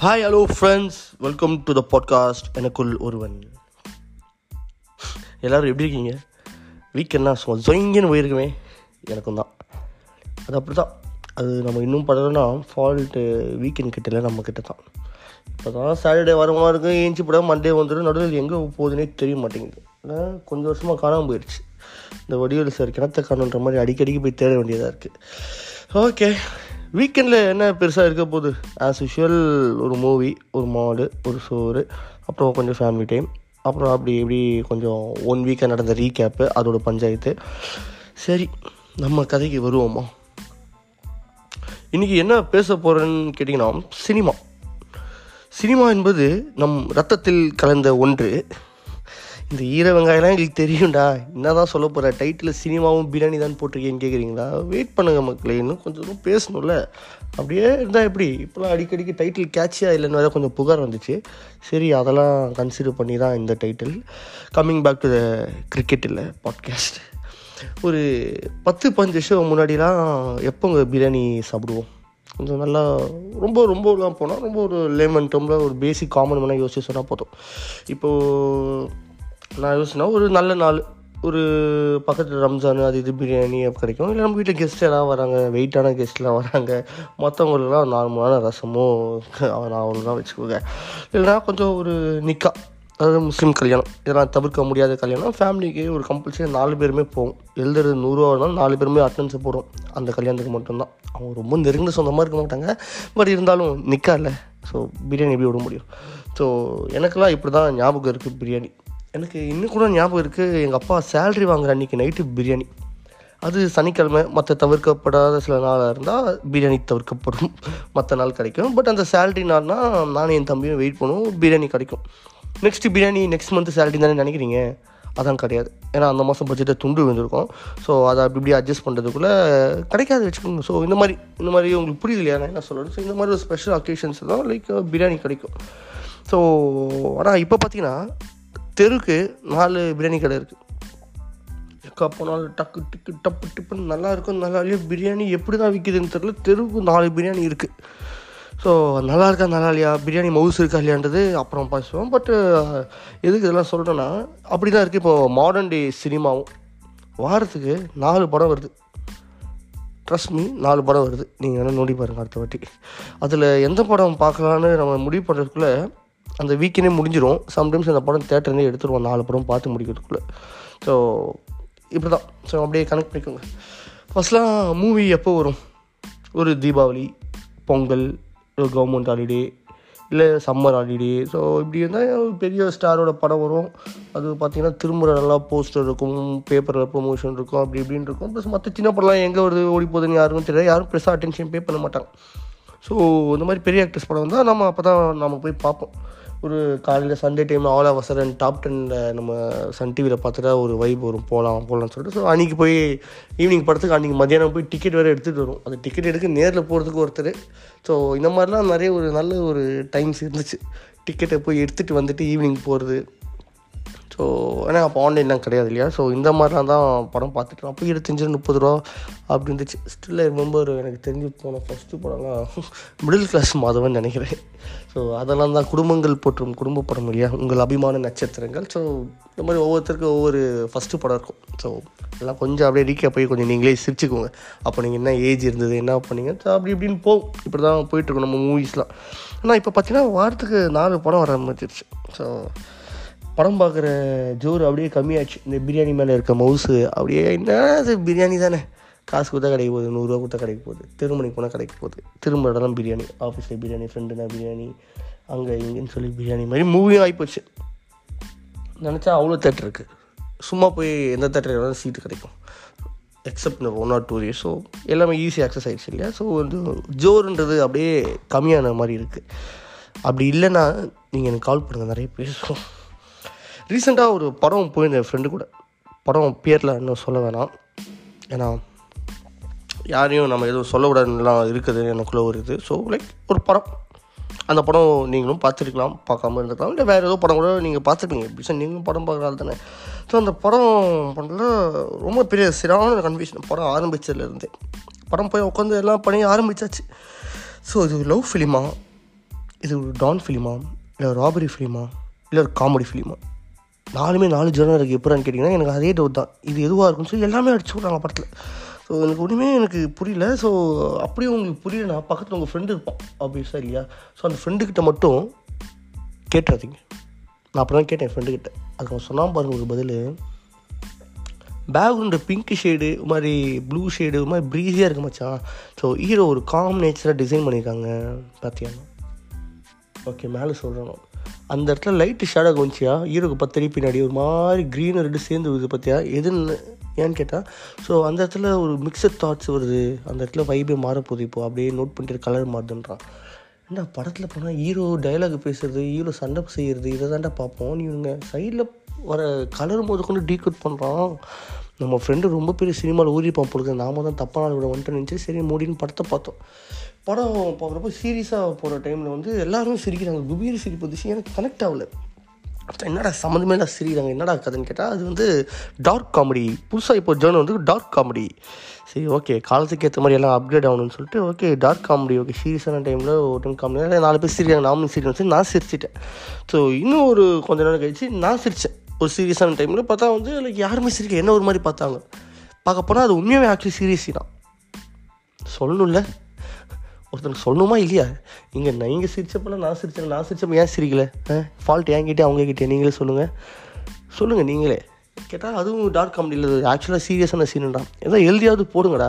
Hi hello friends welcome to the podcast எனக்குள் ஒருவன். எல்லோரும் எப்படி இருக்கீங்க? வீக்கெண்ட்னா சும்மா ஜொயிங்கன்னு போயிருக்குமே. எனக்கும் தான். அது அப்படி தான் அது நம்ம இன்னும் பண்ணலன்னா ஃபால்ட்டு வீக்கெண்ட் கிட்டல நம்ம கிட்ட தான். இப்போ தான் சாட்டர்டே வரமா இருக்கும் ஏஞ்சி போட மண்டே வந்துடும் நடுவில் எங்கே போகுதுன்னே தெரிய மாட்டேங்குது. ஏன்னா கொஞ்சம் வருஷமாக காணாமல் போயிடுச்சு இந்த வடிவேல் சார் கிணத்த காணுன்ற மாதிரி அடிக்கடிக்கு போய் தேட வேண்டியதாக இருக்குது ஓகே வீக்கெண்டில் என்ன பெருசாக இருக்க போகுது? ஆஸ் யூஷுவல் ஒரு மூவி ஒரு மாடு ஒரு சோறு அப்புறம் கொஞ்சம் ஃபேமிலி டைம் அப்புறம் அப்படி இப்படி கொஞ்சம் ஒன் வீக்காக நடந்த ரீகேப்பு அதோட பஞ்சாயத்து. சரி நம்ம கதைக்கு வருவோமா? இன்றைக்கி என்ன பேச போகிறேன்னு கேட்டிங்கன்னா சினிமா சினிமா என்பது நம் ரத்தத்தில் கலந்த ஒன்று. இந்த ஈர வெங்காயம்லாம் எங்களுக்கு தெரியும்டா. என்னதான் சொல்ல போகிற டைட்டில் சினிமாவும் பிரியாணி தான் போட்டிருக்கேன்னு கேட்குறீங்களா வெயிட் பண்ணுங்க மக்களே இன்னும் கொஞ்சம் தூரம் பேசணும்ல. அப்படியே இருந்தால் எப்படி? இப்போலாம் அடிக்கடிக்கு டைட்டில் கேட்சியாக இல்லைன்னு வேறு கொஞ்சம் புகார் வந்துச்சு. சரி அதெல்லாம் கன்சிடர் பண்ணி தான் இந்த title coming back to the cricket இல்லை பாட்காஸ்ட் ஒரு பத்து பதினஞ்சு வருஷம் முன்னாடிலாம் எப்போங்க பிரியாணி சாப்பிடுவோம்? கொஞ்சம் நல்லா ரொம்ப ரொம்பலாம் போனால் ரொம்ப ஒரு லேமன் டம்ல ஒரு பேசிக் காமன் வேணால் யோசிச்சு சொன்னால் போதும். இப்போது நான் யோசினா ஒரு நல்ல நாள் ஒரு பக்கத்தில் ரம்ஜான் அது இது பிரியாணி அப்போ கிடைக்கும். இல்லை நம்ம வீட்டில் கெஸ்ட் எல்லாம் வராங்க வெயிட்டான கெஸ்ட்லாம் வராங்க மற்றவங்களுக்குலாம் நார்மலான ரசமோ அவ்வளோதான் வச்சுக்கோங்க. இல்லைனா கொஞ்சம் ஒரு நிக்கா அதாவது முஸ்லீம் கல்யாணம் இதெல்லாம் தவிர்க்க முடியாத கல்யாணம் ஃபேமிலிக்கு ஒரு கம்பல்சரி நாலு பேருமே போவோம் எழுதுறது நூறுரூவா இருந்தாலும் நாலு பேருமே அட்டன்ஸ் போடுறோம். அந்த கல்யாணத்துக்கு மட்டும்தான். அவங்க ரொம்ப நெருங்கின சொந்தமாக இருக்க மாட்டாங்க. பட் இருந்தாலும் நிற்கா இல்லை ஸோ பிரியாணி எப்படி விட முடியும்? ஸோ எனக்கெல்லாம் இப்படி தான் ஞாபகம் இருக்குது பிரியாணி. எனக்கு இன்னும் கூட ஞாபகம் இருக்குது எங்கள் அப்பா சேல்ரி வாங்குற அன்றைக்கி நைட்டு பிரியாணி அது சனிக்கிழமை மற்ற தவிர்க்கப்படாத சில நாளாக இருந்தால் பிரியாணி தவிர்க்கப்படும். மற்ற நாள் கிடைக்கும். பட் அந்த சேல்ரி நாள்னால் நானும் என் தம்பியும் வெயிட் பண்ணுவோம் பிரியாணி கிடைக்கும். Next biryani next month salary தானே நினைக்கிறீங்க? அதான் கிடையாது. ஏன்னா அந்த மாதம் பட்ஜெட்டை துண்டு வந்திருக்கும் ஸோ அதை அப்படி இப்படி அட்ஜஸ்ட் பண்ணுறதுக்குள்ளே கிடைக்காது வச்சுக்கோங்க. ஸோ இந்த மாதிரி இந்த மாதிரி உங்களுக்கு புரியுது இல்லையா? நான் என்ன சொல்கிறேன் ஸோ இந்த மாதிரி ஒரு ஸ்பெஷல் அக்கேஷன்ஸ் தான் லைக் பிரியாணி கிடைக்கும். ஸோ ஆனால் இப்போ பார்த்தீங்கன்னா தெருக்கு நாலு பிரியாணி கடை இருக்குது எக்கா போனாலும் டக்கு டிக்கு டப்பு டிப்புன்னு நல்லா இருக்கும். நல்லா இல்லையா பிரியாணி எப்படி தான் விற்கிதுன்னு தெரில தெருவுக்கு நாலு பிரியாணி இருக்குது ஸோ நல்லா இருக்கா நல்லா இல்லையா? பிரியாணி மவுஸ் இருக்கா இல்லையான்றது அப்புறம் பேசுவோம். பட்டு எதுக்கு இதெல்லாம் சொல்கிறேன்னா அப்படி தான் இருக்குது இப்போது மாடர்ன் டே சினிமாவும் வாரத்துக்கு நாலு படம் வருது. ட்ரஸ்ட் மீ நாலு படம் வருது. நீங்கள் வேணால் நோண்டி பாருங்கள் அடுத்த வாட்டி. அதில் எந்த படம் பார்க்கலான்னு நம்ம முடிவு பண்ணுறதுக்குள்ளே அந்த வீக்கெண்டே முடிஞ்சிடும் சம்டைம்ஸ் அந்த படம் தேட்டர்லேயே எடுத்துருவோம். நாலு படம் பார்த்து முடிக்கிறதுக்குள்ளே. ஸோ இப்படி தான் ஸோ அப்படியே கனெக்ட் பண்ணிக்கோங்க. ஃபஸ்ட்லாம் மூவி எப்போ வரும்? ஒரு தீபாவளி பொங்கல் ஒரு கவர்மெண்ட் ஹாலிடே இல்லை சம்மர் ஹாலிடே ஸோ இப்படி இருந்தால் பெரிய ஸ்டாரோட படம் வரும். அது பார்த்திங்கன்னா திரும்ப நல்லா போஸ்டர் இருக்கும் பேப்பரில் ப்ரொமோஷன் இருக்கும் அப்படி இப்படின்னு இருக்கும். ப்ளஸ் மற்ற சின்ன படம்லாம் எங்கே வருது ஓடி போகுதுன்னு யாருக்கும் தெரியாது. யாரும் பெருசாக அட்டென்ஷன் பே பண்ண மாட்டாங்க. ஸோ இந்த மாதிரி பெரிய ஆக்டர்ஸ் படம் வந்தால் நம்ம அப்போ தான் நம்ம போய் பார்ப்போம். ஒரு காலையில் சண்டே டைம் ஆல் அவசரன் டாப் டென்னில் நம்ம சன் டிவியில் பார்த்துட்டா ஒரு வைப் வரும். போகலாம் போகலான்னு சொல்லிட்டு. ஸோ அன்றைக்கி போய் ஈவினிங் படத்துக்கு அன்றைக்கி மதியானம் போய் டிக்கெட் வேறு எடுத்துகிட்டு வரும் அந்த டிக்கெட் எடுக்க நேரில் போகிறதுக்கு ஒருத்தர். ஸோ இந்த மாதிரிலாம் நிறைய ஒரு நல்ல ஒரு டைம்ஸ் இருந்துச்சு டிக்கெட்டை போய் எடுத்துகிட்டு வந்துட்டு ஈவினிங் போகிறது ஸோ ஏன்னா அப்போ ஆன்லைன்லாம் கிடையாது இல்லையா? ஸோ இந்த மாதிரிலாம் தான் படம் பார்த்துட்டு அப்போ இருபத்தஞ்சு முப்பது ரூபா அப்படி இருந்துச்சு. ஸ்டில் ரிமெம்பர் எனக்கு தெரிஞ்சு போன ஃபஸ்ட்டு படம்லாம் மிடில் கிளாஸ் மாதவன் நினைக்கிறேன். ஸோ அதெல்லாம் தான் குடும்பங்கள் போற்றும் குடும்ப படம் இல்லையா? உங்கள் அபிமான நட்சத்திரங்கள். ஸோ இந்த மாதிரி ஒவ்வொருத்தருக்கும் ஒவ்வொரு ஃபஸ்ட்டு படம் இருக்கும். ஸோ எல்லாம் கொஞ்சம் அப்படியே ரீக்கே போய் கொஞ்சம் நீங்களே சிரிச்சுக்கோங்க. அப்போ நீங்கள் என்ன ஏஜ் இருந்தது என்ன பண்ணீங்க? ஸோ அப்படி இப்படின்னு போகும். இப்படி தான் போயிட்டுருக்கோம் நம்ம மூவிஸ்லாம் ஆனால் இப்போ பார்த்தீங்கன்னா வாரத்துக்கு நாலு படம் வர ஆரம்பிச்சிருச்சு. ஸோ படம் பார்க்குற ஜோர் அப்படியே கம்மியாச்சு. இந்த பிரியாணி மேலே இருக்க மவுஸு அப்படியே என்ன அது பிரியாணி தானே. காசு கொடுத்தா கிடைக்க போகுது நூறுரூவா கொடுத்தா கிடைக்க போகுது திருமணிக்கு போனால் கிடைக்க போகுது. திரும்ப இடம்லாம் பிரியாணி ஆஃபீஸில் பிரியாணி ஃப்ரெண்டுனா பிரியாணி அங்கே இங்கேன்னு சொல்லி பிரியாணி மாதிரி மூவியும் ஆகிப்போச்சு நினச்சா அவ்வளோ தேட்டர் இருக்குது சும்மா போய் எந்த தேட்டர் வேணாலும் சீட்டு கிடைக்கும். எக்ஸப்ட் இந்த one or two days so எல்லாமே ஈஸி ஆக்சஸ் ஆகிடுச்சு இல்லையா? ஸோ வந்து ஜோருன்றது அப்படியே கம்மியான மாதிரி இருக்குது அப்படி இல்லைன்னா நீங்கள் எனக்கு கால் பண்ணுங்கள் நிறைய பேசுவோம். ரீசெண்டாக ஒரு படம் போயிருந்தேன் ஃப்ரெண்டு கூட. படம் பேரில் இன்னும் சொல்ல வேணாம். ஏன்னா யாரையும் நம்ம எதுவும் சொல்லக்கூடாதுலாம் இருக்குது எனக்குள்ளே ஒரு இது. ஸோ லைக் ஒரு படம். அந்த படம் நீங்களும் பார்த்துருக்கலாம் பார்க்காம இருந்துக்கலாம் இல்லை வேறு ஏதோ படம் கூட நீங்கள் பார்த்துருப்பீங்க. பிடிச்சா நீங்களும் படம் பார்க்குறாள் தானே. ஸோ அந்த படம் பண்ணல ரொம்ப பெரிய சிறான கன்ஃபியூஷன் படம் ஆரம்பித்ததுலேருந்தே படம் போய் உட்காந்து எல்லாம் பண்ணி ஆரம்பித்தாச்சு ஸோ இது லவ் ஃபிலிமா இது ஒரு டான் ஃபிலிமா இல்லை ராபரி ஃபிலிமா இல்லை ஒரு காமெடி ஃபிலிமா நாலுமே நாலு ஜெர்னல் இருக்குது எப்படின்னு கேட்டிங்கன்னா எனக்கு அதே டவுட் தான். இது எதுவாக இருக்கும்னு சொல்லி எல்லாமே அடிச்சு விட்றாங்க படத்தில். ஸோ எனக்கு ஒன்றுமே எனக்கு புரியல. ஸோ அப்படியே உங்களுக்கு புரியலனா பக்கத்தில் உங்கள் ஃப்ரெண்டு இருப்பான். அப்படி இல்லையா? ஸோ அந்த ஃப்ரெண்டுக்கிட்ட மட்டும் கேட்டுறாதீங்க. நான் அப்படி தான் கேட்டேன் ஃப்ரெண்டுக்கிட்ட அதுக்கு அவன் சொன்னான் பாருங்க ஒரு பதில். பேக்ரவுண்டு பிங்க் ஷேடு இது மாதிரி ப்ளூ ஷேடு இது மாதிரி ப்ரீஸியாக இருக்கு மச்சான். ஸோ ஹீரோ ஒரு காம் நேச்சராக டிசைன் பண்ணியிருக்காங்க பார்த்தியாண்ணா ஓகே மேலே சொல்கிறோம் அந்த இடத்துல லைட்டு ஷேடாக கொஞ்சியா ஹீரோக்கு பத்தடி பின்னாடி ஒரு மாதிரி க்ரீன் ரெண்டு சேர்ந்து வருது பார்த்தியா? எதுன்னு ஏன்னு கேட்டால் ஸோ அந்த இடத்துல ஒரு மிக்சட் தாட்ஸ் வருது. அந்த இடத்துல வைபே மாறப்போகுது இப்போ. அப்படியே நோட் பண்ணிட்டு கலர் மாறுதுன்றான். என்ன படத்தில் போனால் ஹீரோ டைலாக் பேசுறது ஹீரோ சண்டை செய்கிறது இதை தாண்டா பார்ப்போம். நீ இவங்க சைடில் வர கலர் போது கொண்டு டீகோட் பண்ணுறான் நம்ம ஃப்ரெண்டு ரொம்ப பெரிய சினிமாவில் ஊறிப்பான் பொழுது நாம தான் தப்பான விட கூட வந்துட்டு நினச்சி சரி மூடின்னு படத்தை பார்த்தோம். படம் பார்க்குறப்ப சீரியஸாக போகிற டைமில் வந்து எல்லோரும் சிரிக்கிறாங்க. குபீர் சிரிப்பு திசை எனக்கு கனெக்ட் ஆகலை. என்னடா சம்மந்தமே இல்லை சிரிக்கிறாங்க. என்னடா கதைன்னு கேட்டால் அது வந்து டார்க் காமெடி புதுசாக இப்போ ஜேர்னல் வந்து டார்க் காமெடி சரி ஓகே காலத்துக்கு ஏற்ற மாதிரி எல்லாம் அப்கிரேட் ஆகணும்னு சொல்லிட்டு ஓகே டார்க் காமெடி ஓகே சீரியஸான டைமில் ஒரு டைம் காமெடி நாலு பேர் சிரிக்கிறாங்க. நாமும் சிரிக்கணும் சொல்லி நான் சிரிச்சிட்டேன். ஸோ இன்னும் ஒரு கொஞ்ச நேரம் கழிச்சு நான் சிரித்தேன் ஒரு சீரியஸான டைமில் பார்த்தா வந்து லைக் யாருமே சிரிக்க என்ன ஒரு மாதிரி பார்த்தாங்க. பார்க்க போனால் அது உண்மையாகவே ஆக்சுவலி சீரியஸ் தான். சொல்லணும்ல. ஒருத்தனுக்கு சொல்லணுமா இல்லையா? இங்கே நீங்கள் சிரிச்சப்பெல்லாம் நான் சிரிச்சேன் நான் சிரிச்சப்ப ஏன் சிரிக்கல? ஃபால்ட் என்கிட்டே அவங்க கிட்டே நீங்களே சொல்லுங்கள் சொல்லுங்கள் நீங்களே. கேட்டால் அதுவும் டார்க் காமெடியில் ஆக்சுவலாக சீரியஸான சீனுடா ஏதோ எழுதியாவது போடுங்கடா.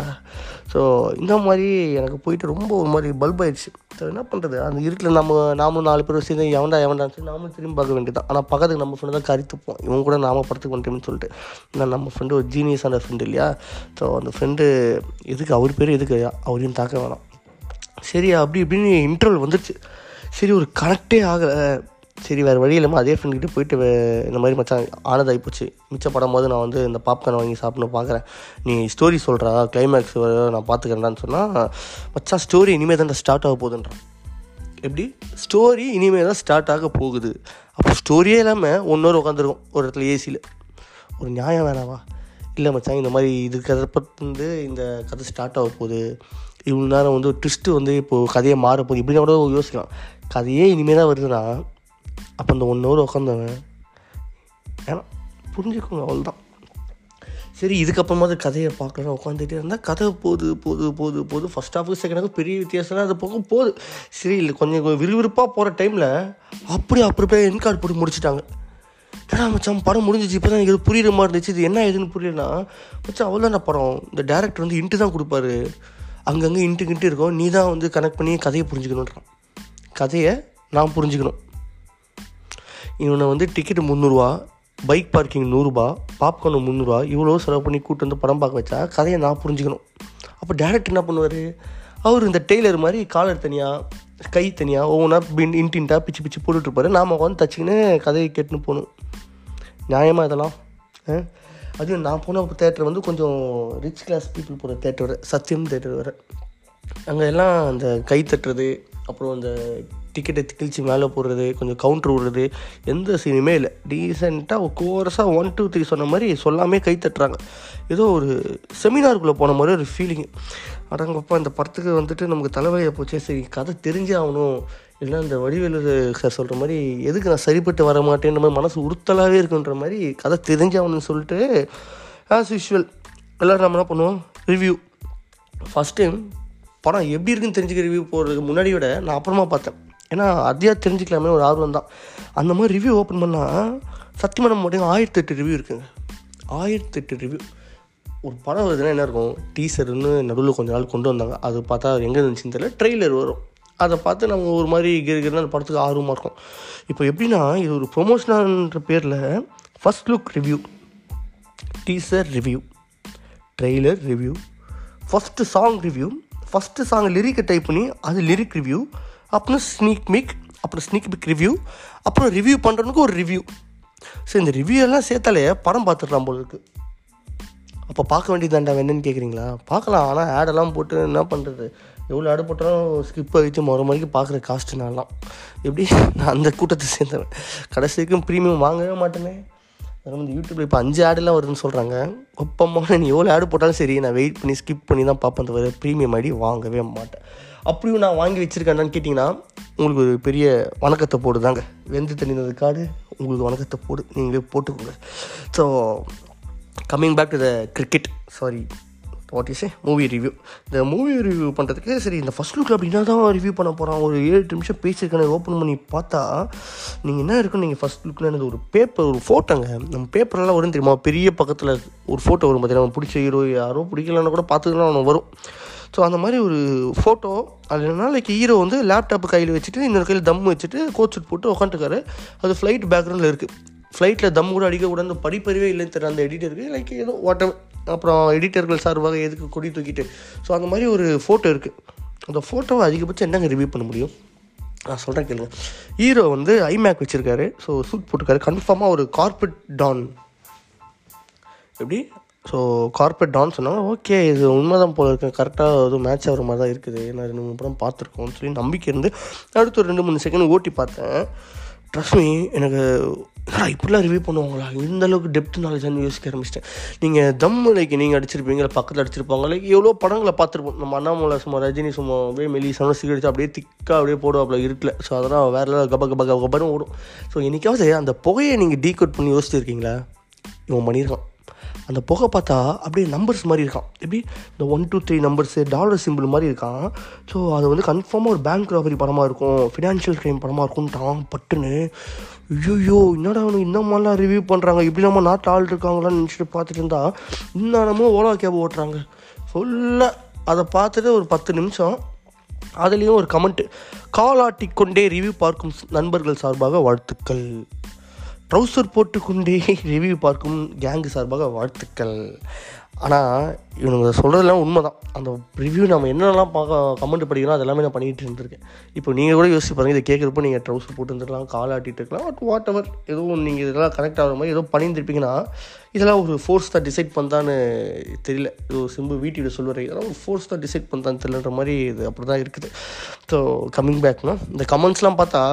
ஸோ இந்த மாதிரி எனக்கு போயிட்டு ரொம்ப ஒரு மாதிரி பல்ப் ஆயிடுச்சு. ஸோ என்ன பண்ணுறது அந்த இருட்டில் நம்ம நாமும் நாலு பேர் சேர்ந்து எவன்டா எவன்டான்னு சொல்லி நாமும் திரும்பி பார்க்க வேண்டியதான் ஆனால் பக்கத்துக்கு நம்ம ஃப்ரெண்டு தான் கருத்துப்போம் இவங்க கூட நாம படத்துக்கு வந்துட்டோம்னு சொல்லிட்டு. நான் நம்ம ஃப்ரெண்டு ஒரு ஜீனியஸான ஃப்ரெண்டு இல்லையா? ஸோ அந்த ஃப்ரெண்டு எதுக்கு? அவர் பேர் எதுக்கு? அவரையும் தாக்க வேணாம். சரி அப்படி இப்படின்னு இன்டர்வல் வந்துடுச்சு சரி ஒரு கனெக்டே ஆகலை. சரி வேறு வழி இல்லாமல் அதே ஃப்ரெண்ட்கிட்ட போயிட்டு இந்த மாதிரி மச்சான் ஆனதாகி போச்சு. மிச்ச படம் போது நான் வந்து இந்த பாப்கார்ன் வாங்கி சாப்பிட்ணும் பார்க்குறேன் நீ ஸ்டோரி சொல்கிறா கிளைமேக்ஸ் நான் பார்த்துக்கிறேன்டான்னு சொன்னால் மச்சான் ஸ்டோரி இனிமேல் தான் ஸ்டார்ட் ஆக போகுதுன்றான். எப்படி? ஸ்டோரி இனிமேல் தான் ஸ்டார்ட் ஆக போகுது. அப்போ ஸ்டோரியே இல்லாமல் ஒன்றொரு உட்காந்துருக்கும் ஒரு இடத்துல ஏசியில் ஒரு நியாயம் வேணாவா? இல்லை மச்சான் இந்த மாதிரி இது கதை வந்து இந்த கதை ஸ்டார்ட் ஆக போகுது. இவ்வளோ நேரம் வந்து ட்விஸ்ட்டு வந்து இப்போது கதையை மாற போகுது. இப்படின்னா கூட யோசிக்கலாம். கதையே இனிமேல் தான் வருதுன்னா அப்போ அந்த ஒன் ஹவர் உட்காந்தவன் ஏன்னா புரிஞ்சுக்கோங்க அவ்வளோதான் சரி இதுக்கப்புறமா அது கதையை பார்க்கலாம் உட்காந்துட்டே இருந்தால் கதை போகுது போது போது போது. ஃபஸ்ட் ஹாஃபுக்கு செகண்ட் ஹாஃப் பெரிய வித்தியாசம்லாம் அது போக போகுது. சரி இல்லை கொஞ்சம் விறுவிறுப்பாக போகிற டைமில் அப்படி அப்படி போய் என் கார்டு போட்டு முடிச்சிட்டாங்க. ஏன்னா மச்சான் படம் முடிஞ்சிச்சு இப்போ தான் எனக்கு இது புரியுற மாதிரி இருந்துச்சு. இது என்ன ஏதுன்னு புரியலனா மச்சான் அவ்வளோதான் படம். இந்த டேரக்டர் வந்து இன்ட்டு தான் கொடுப்பாரு. அங்கங்கே இன்ட்டு கின்ட்டு இருக்கும். நீ தான் வந்து கனெக்ட் பண்ணி கதையை புரிஞ்சுக்கணுன்றான் கதையை நான் புரிஞ்சுக்கணும். இவனை வந்து டிக்கெட்டு முந்நூறுரூவா பைக் பார்க்கிங் நூறுரூபா பாப்கார்ன் முந்நூறுரூவா இவ்வளோ செலவு பண்ணி கூட்டு வந்து படம் பார்க்க வச்சா கதையை நான் புரிஞ்சுக்கணும். அப்போ டேரக்டர் என்ன பண்ணுவார்? அவர் இந்த டெய்லர் மாதிரி காலர் தனியாக கை தனியாக ஒவ்வொன்றா பின் இன்டின்ட்டாக பிச்சு பிச்சு போட்டுட்ருப்பாரு நாம் உட்காந்து தச்சிக்கின்னு கதையை கேட்டுன்னு போகணும். நியாயமாக இதெல்லாம்? அதுவும் நான் போன தேட்டர் வந்து கொஞ்சம் ரிச் கிளாஸ் பீப்புள் போகிற தேட்டர் வர சத்தியம் தேட்டர் வர. அங்கே எல்லாம் அந்த கை தட்டுறது அப்புறம் அந்த டிக்கெட்டை கிழிச்சு மேலே போடுறது கொஞ்சம் கவுண்டர் விடுறது எந்த சீனுமே இல்லை. டீசெண்டாக கோரஸாக ஒன் டூ த்ரீ சொன்ன மாதிரி சொல்லாமே கை தட்டுறாங்க. ஏதோ ஒரு செமினாருக்குள்ளே போன மாதிரி ஒரு ஃபீலிங்கு அடங்கப்பா இந்த படத்துக்கு வந்துட்டு நமக்கு தலைவலியை போச்சே சரி கதை தெரிஞ்சே ஆகணும். இல்லைன்னா இந்த வடிவேலு சார் சொல்கிற மாதிரி எதுக்கு நான் சரிப்பட்டு வர மாட்டேன்ற மாதிரி மனசு உறுத்தலாகவே இருக்குன்ற மாதிரி கதை தெரிஞ்சாகணும்னு சொல்லிட்டு ஆஸ் யூஷுவல் எல்லோரும் நம்ம என்ன பண்ணுவோம்? ரிவ்யூ ஃபஸ்ட் டைம் படம் எப்படி இருக்குன்னு தெரிஞ்சுக்க ரிவ்யூ போடுறதுக்கு முன்னாடி விட நான் அப்புறமா பார்த்தேன். ஏன்னா அதையாக தெரிஞ்சுக்கலாமே ஒரு ஆர்வம் தான். அந்த மாதிரி ரிவ்யூ ஓப்பன் பண்ணால் சத்தியமாக நம்ம மட்டும் ஆயிரத்தெட்டு ரிவ்யூ இருக்குங்க. ஆயிரத்தெட்டு ரிவ்யூ ஒரு படம் வருதுன்னா என்ன இருக்கும்? டீசர்னு நடுவில் கொஞ்ச நாள் கொண்டு வந்தாங்க. அது பார்த்தா எங்கே இருந்துச்சுன்னு தெரியல ட்ரெய்லர் வரும். அதை பார்த்து நம்ம ஒரு மாதிரி கிருகிருன்னு அந்த படத்துக்கு ஆர்வமாக இருக்கும். இப்போ எப்படின்னா இது ஒரு ப்ரொமோஷனான்ற பேரில் first look review teaser review trailer review first song review first song லிரிக்கை type பண்ணி அது லிரிக் ரிவ்யூ அப்புறம் ஸ்னீக் மிக் அப்புறம் ஸ்னீக் பிக் ரிவ்யூ அப்புறம் ரிவ்யூ பண்ணுறதுக்கு ஒரு ரிவ்யூ ஸோ இந்த ரிவ்யூ எல்லாம் சேர்த்தாலே படம் பார்த்துடலாம் போல இருக்குது அப்போ பார்க்க வேண்டியதாண்டா என்னன்னு கேட்குறீங்களா பார்க்கலாம் ஆனால் ஆடெல்லாம் போட்டு என்ன பண்ணுறது எவ்வளோ ஆடு போட்டாலும் ஸ்கிப் ஆகிட்டு மறு மணிக்கு பார்க்குற காஸ்ட்டு நான்லாம் எப்படி? நான் அந்த கூட்டத்தை சேர்ந்தவன். கடைசி வரைக்கும் ப்ரீமியம் வாங்கவே மாட்டேனே. அதனால் வந்து யூடியூப்பில் இப்போ அஞ்சு ஆடெல்லாம் வருதுன்னு சொல்கிறாங்க ஒப்பமாக நீ எவ்வளோ ஆடு போட்டாலும் சரி நான் வெயிட் பண்ணி ஸ்கிப் பண்ணி தான் பார்ப்பேன் தவிர ப்ரீமியம் ஐடி வாங்கவே மாட்டேன். அப்படியும் நான் வாங்கி வச்சுருக்கேன்னு கேட்டிங்கன்னா உங்களுக்கு ஒரு பெரிய வணக்கத்தை போடுதாங்க வெந்து தண்ணினது காடு உங்களுக்கு வணக்கத்தை போடு. நீங்களே போட்டுக்கோங்க. So coming back to the cricket sorry what is a movie review இந்த மூவி ரிவ்யூ பண்ணுறதுக்கு சரி இந்த ஃபஸ்ட் லுக் அப்படின்னா தான் ரிவ்யூ பண்ண போகிறான் ஒரு ஏழு நிமிஷம் பேசியிருக்கேன் ஓப்பன் பண்ணி பார்த்தா நீங்கள் என்ன இருக்குன்னு நீங்கள் ஃபஸ்ட் லுக்கில் எனக்கு ஒரு பேப்பர் ஒரு ஃபோட்டோங்க நம்ம பேப்பர்லாம் வரும் தெரியுமா? பெரிய பக்கத்தில் ஒரு ஃபோட்டோ வரும் பார்த்தீங்கன்னா நம்ம பிடிச்ச ஹீரோ யாரோ பிடிக்கலன்னா கூட பார்த்துக்கலாம் ஒன்று வரும். ஸோ அந்த மாதிரி ஒரு ஃபோட்டோ அது என்னன்னா லைக் ஹீரோ வந்து லேப்டாப் கையில் வச்சுட்டு இன்னொரு கையில் தம் வச்சுட்டு கோட் சூட் போட்டு உட்காந்துருக்காரு அது ஃப்ளைட் பேக்ரவுண்டில் இருக்குது ஃப்ளைட்டில் தம் கூட அடிக்கக்கூடாது படிப்பறிவே இல்லைன்னு தெரியல அந்த எடிட்டருக்கு லைக் ஏதோ வாட் அப்புறம் எடிட்டர்கள் சார்பாக எதுக்கு கொடி தூக்கிட்டு? ஸோ அந்த மாதிரி ஒரு ஃபோட்டோ இருக்குது அந்த ஃபோட்டோவை அதிகபட்சம் என்னங்க ரிவ்யூ பண்ண முடியும்? நான் சொல்கிறேன் கேளுங்க. ஹீரோ வந்து ஐமேக் வச்சுருக்காரு. ஸோ சூட் போட்டிருக்காரு. கன்ஃபார்மாக ஒரு கார்பெட் டான் எப்படி? ஸோ கார்பெட் டான் சொன்னாங்க. ஓகே இது உண்மைதான் போல இருக்கு. கரெக்டாக எதுவும் மேட்ச் ஆகிற மாதிரி தான் இருக்குது. நான் ரெண்டு மூணு படம் பார்த்துருக்கோம்னு சொல்லி நம்பிக்கை இருந்து அடுத்து ஒரு ரெண்டு மூணு செகண்ட் ஓட்டி பார்த்தேன். ட்ரஸ்ட் மீ எனக்கு நான் இப்படிலாம் ரிவ்யூ பண்ணுவாங்களா? இந்த அளவுக்கு டெப்த் நாலேஜான்னு யோசிக்க ஆரம்பிச்சிட்டேன். நீங்கள் தம் லைக் நீங்கள் அடிச்சிருப்பீங்க பக்கத்தில் அடிச்சிருப்பாங்க லைக் எவ்வளோ படங்களை பார்த்துருப்போம். நம்ம அண்ணாமலை சும்மா ரஜினி சும்மா அப்படியே மெலி சன சிகரெட் அப்படியே திக்காக அப்படியே போடுவாப்பில் இருட்டில். ஸோ அதெல்லாம் வேறு லெவல் கப கப கபன்னு ஓடும். ஸோ என்னைக்காவது அந்த புகையை நீங்கள் டீகோட் பண்ணி யோசிச்சிருக்கீங்களா? இவன் பண்ணியிருக்கான். அந்த புகை பார்த்தா அப்படியே நம்பர்ஸ் மாதிரி இருக்கான். எப்படி? இந்த one two three numbers dollar simple மாதிரி இருக்கான். ஸோ அது வந்து கன்ஃபார்மாக ஒரு பேங்க் ராபரி படமாக இருக்கும். ஃபினான்ஷியல் க்ரைம் படமாக இருக்கும்ட்டான் பட்டுன்னு. ஐயோ என்னடா அவனு இந்த மாதிரிலாம் ரிவ்யூ பண்ணுறாங்க இப்படி நம்ம நாட்டில் ஆள் இருக்காங்களான்னு நினச்சிட்டு பார்த்துட்டு இருந்தா இன்னமும் ஓலா கேப் ஓட்டுறாங்க. ஃபுல்லாக அதை பார்த்துட்டு ஒரு பத்து நிமிஷம் அதுலேயும் ஒரு கமெண்ட்டு காலாட்டிக்கொண்டே ரிவ்யூ பார்க்கும் நண்பர்கள் சார்பாக வாழ்த்துக்கள். ட்ரௌசர் போட்டுக்கொண்டே ரிவ்யூ பார்க்கும் கேங்கு சார்பாக வாழ்த்துக்கள். ஆனால் இவனுங்க சொல்கிறதெல்லாம் உண்மை தான் அந்த ரிவ்யூ நம்ம என்னென்னலாம் பார்க்க கமெண்ட் படிக்கிறோம் அதெல்லாமே நான் பண்ணிகிட்டு இருந்திருக்கேன். இப்போ நீங்கள் கூட யோசிச்சு பாருங்கள் இதை கேட்குறப்போ நீங்கள் ட்ரௌசர் போட்டு இருந்துருக்கலாம் கால் ஆட்டிகிட்டு இருக்கலாம் பட் வாட் எவர் எதுவும் நீங்கள் இதெல்லாம் கனெக்ட் ஆகிற மாதிரி ஏதோ பண்ணியிருந்திருப்பீங்கன்னா இதெல்லாம் ஒரு ஃபோர்ஸ் தான் டிசைட் பண்ணான்னு தெரியல. இது ஒரு வீட்டில் சொல்லுவார் இதெல்லாம் ஒரு ஃபோர்ஸ் தான் டிசைட் பண்ணான்னு தெரியலன்ற மாதிரி இது அப்படி தான் இருக்குது ஸோ கம்மிங் பேக்னா இந்த கமெண்ட்ஸ்லாம் பார்த்தா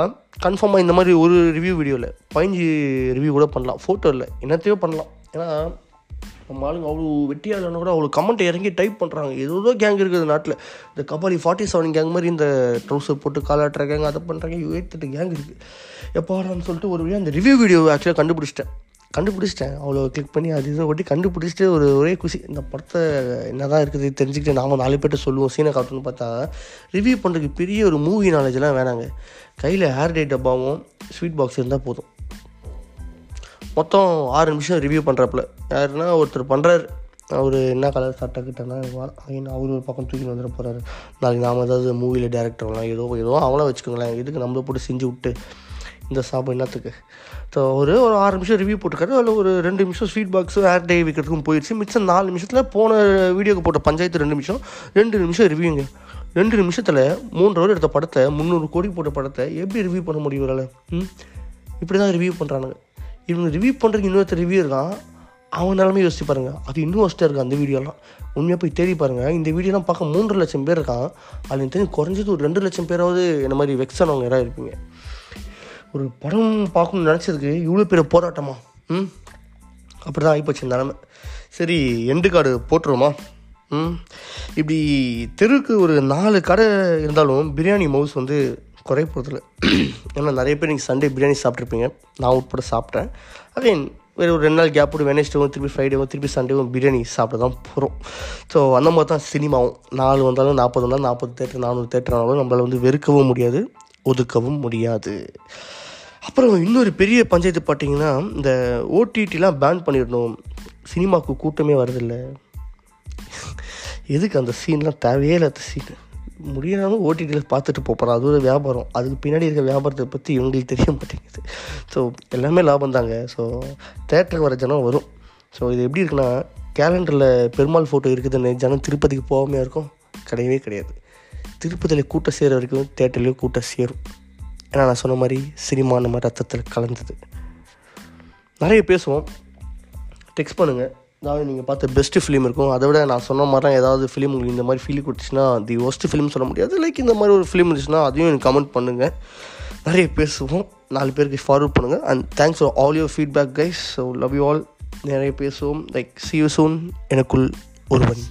கன்ஃபார்மாக இந்த மாதிரி ஒரு ரிவ்யூ வீடியோவில் பதினஞ்சு ரிவ்யூ கூட பண்ணலாம் ஃபோட்டோ இல்லை என்னத்தையோ பண்ணலாம். ஏன்னா நம்ம ஆளுங்க அவ்வளோ வெட்டியாக கூட அவ்வளோ கமெண்ட் இறங்கி டைப் பண்ணுறாங்க ஏதோ கேங் இருக்குது நாட்டில். இந்த கபாலி ஃபார்ட்டி செவன் கேங் மாதிரி இந்த ட்ரௌசர் போட்டு காலாட்டுற கேங் அதை பண்ணுறாங்க எட்டு கேங் இருக்குது எப்போறான்னு சொல்லிட்டு ஒரு வழியாக அந்த ரிவ்யூ வீடியோ ஆக்சுவலாக கண்டுபிடிச்சிட்டேன். கண்டுபிடிச்சிட்டேன். அவ்வளோ கிளிக் பண்ணி அது இதை ஒட்டி கண்டுபிடிச்சிட்டு ஒரு ஒரே குஷி இந்த படத்தை என்ன தான் இருக்குது தெரிஞ்சுக்கிட்டு நாம நாலு பேர்ட்ட சொல்லுவோம். சீனை காட்டணும்னு பார்த்தா ரிவ்யூ பண்ணுறதுக்கு பெரிய ஒரு மூவி நாலேஜ்லாம் வேணாங்க. கையில் ஹேர் டே டப்பாவும் ஸ்வீட் பாக்ஸ் இருந்தால் போதும். மொத்தம் ஆறு நிமிஷம் ரிவ்யூ பண்ணுறப்பல யாருன்னா ஒருத்தர் பண்ணுறாரு அவர் என்ன கலர் சட்டை கிட்டனா அவர் ஒரு பக்கம் தூக்கி வந்துட போகிறாரு நாளைக்கு நாம் ஏதாவது மூவியில் டேரக்டர்லாம் ஏதோ ஏதோ அவங்களாம் வச்சுக்கோங்களேன். எதுக்கு நம்மளை போட்டு செஞ்சு விட்டு இந்த சாப்பு என்னத்துக்கு? ஸோ ஒரு ஒரு ஆறு நிமிஷம் ரிவ்யூ போட்டிருக்காரு. அதில் ஒரு ரெண்டு நிமிஷம் ஸ்வீட் பாக்ஸும் ஏர் டே விற்கிறதுக்கும் போயிடுச்சு மிச்சம் நாலு நிமிஷத்தில் போன வீடியோக்கு போட்ட பஞ்சாயத்து ரெண்டு நிமிஷம் ரெண்டு நிமிஷம் ரிவ்யூங்க ரெண்டு நிமிஷத்தில் மூன்று ஹவர் எடுத்த படத்தை முந்நூறு கோடி போட்ட படத்தை எப்படி ரிவ்யூ பண்ண முடியும் இவரால்? ம்? இப்படி தான் ரிவ்யூ பண்ணுறானுங்க இவங்க ரிவ்யூ பண்ணுறதுக்கு இன்னொருத்தர் ரிவ்யூ இருக்கான். அவன் நிலமே யோசிச்சு பாருங்கள் அது இன்னும் ஒஸ்ட்டாக இருக்குது அந்த வீடியோலாம். உண்மையாக போய் தேடி பாருங்கள் இந்த வீடியோலாம் பார்க்க மூன்று லட்சம் பேர் இருக்கான். அது தெரிஞ்சு குறைஞ்சது ஒரு ரெண்டு லட்சம் பேராவது இந்த மாதிரி வெக்ஸானவங்க யாராவது இருப்பீங்க. ஒரு படம் பார்க்கணும்னு நினச்சதுக்கு இவ்வளோ பெரிய போராட்டமா? ம்? அப்படி தான் ஆகிப்போச்சு நிலமை. சரி எண்டு கார்டு போட்டுருவோமா? ம்? இப்படி தெருக்கு ஒரு நாலு கடை இருந்தாலும் பிரியாணி மவுஸ் வந்து குறைய போகிறதில்ல ஏன்னா நிறைய பேர் நீங்கள் சண்டே பிரியாணி சாப்பிட்ருப்பீங்க நான் உட்பட சாப்பிட்டேன். அகைன் வேறு ஒரு ரெண்டு நாள் கேப் விட்டு வெனஸ்டேவும் திருப்பி ஃப்ரைடேவும் திருப்பி சண்டேவும் பிரியாணி சாப்பிட தான் போகிறோம் ஸோ அந்த மாதிரி தான் சினிமாவும் நாலு வந்தாலும் நாற்பது வந்தாலும் நாற்பது தேட்டர் நானூறு தேட்டர் ஆனாலும் நம்மளால் வந்து வெறுக்கவும் முடியாது ஒதுக்கவும் முடியாது. அப்புறம் இன்னொரு பெரிய பஞ்சாயத்து பார்த்தீங்கன்னா இந்த ஓடிடிலாம் பேன் பண்ணிடணும். சினிமாவுக்கு கூட்டமே வரதில்லை எதுக்கு அந்த சீன்லாம் தேவையே இல்லாத சீன் முடியாமல் ஓடிடியில் பார்த்துட்டு போகிறோம் அது ஒரு வியாபாரம். அதுக்கு பின்னாடி இருக்க வியாபாரத்தை பற்றி இவங்களுக்கு தெரிய மாட்டேங்குது. ஸோ எல்லாமே லாபம் தாங்க. ஸோ தேட்டருக்கு வர ஜனம் வரும். ஸோ இது எப்படி இருக்குன்னா கேலண்டரில் பெருமாள் ஃபோட்டோ இருக்குதுன்னு ஜனம் திருப்பதிக்கு போகாமையாக இருக்கும்? கிடையவே கிடையாது. திருப்பதியில் கூட்டம் சேர வரைக்கும் தேட்டர்லேயும் கூட்டம் சேரும். ஏன்னா நான் சொன்ன மாதிரி சினிமா நம்ம ரத்தத்தில் கலந்தது. நிறைய பேசுவோம். டெக்ஸ்ட் பண்ணுங்கள் அதாவது நீங்கள் பார்த்த பெஸ்ட்டு ஃபிலிம் இருக்கும். அதை விட நான் சொன்ன மாதிரி தான் ஏதாவது ஃபிலிம் உங்களுக்கு இந்த மாதிரி ஃபீல் கொடுத்துச்சுன்னா தி ஒஸ்ட்டு ஃபிலிம் சொல்ல முடியாது. லைக் இந்த மாதிரி ஒரு ஃபிலிம் இருந்துச்சுன்னா அதையும் எனக்கு கமெண்ட் பண்ணுங்கள் நிறைய பேசுவோம். நாலு பேருக்கு ஃபார்வர்ட் பண்ணுங்கள் and thanks for all your feedback guys so love you all நிறைய பேசுவோம். லைக் சி யூ சூன் எனக்குள் ஒருவன்.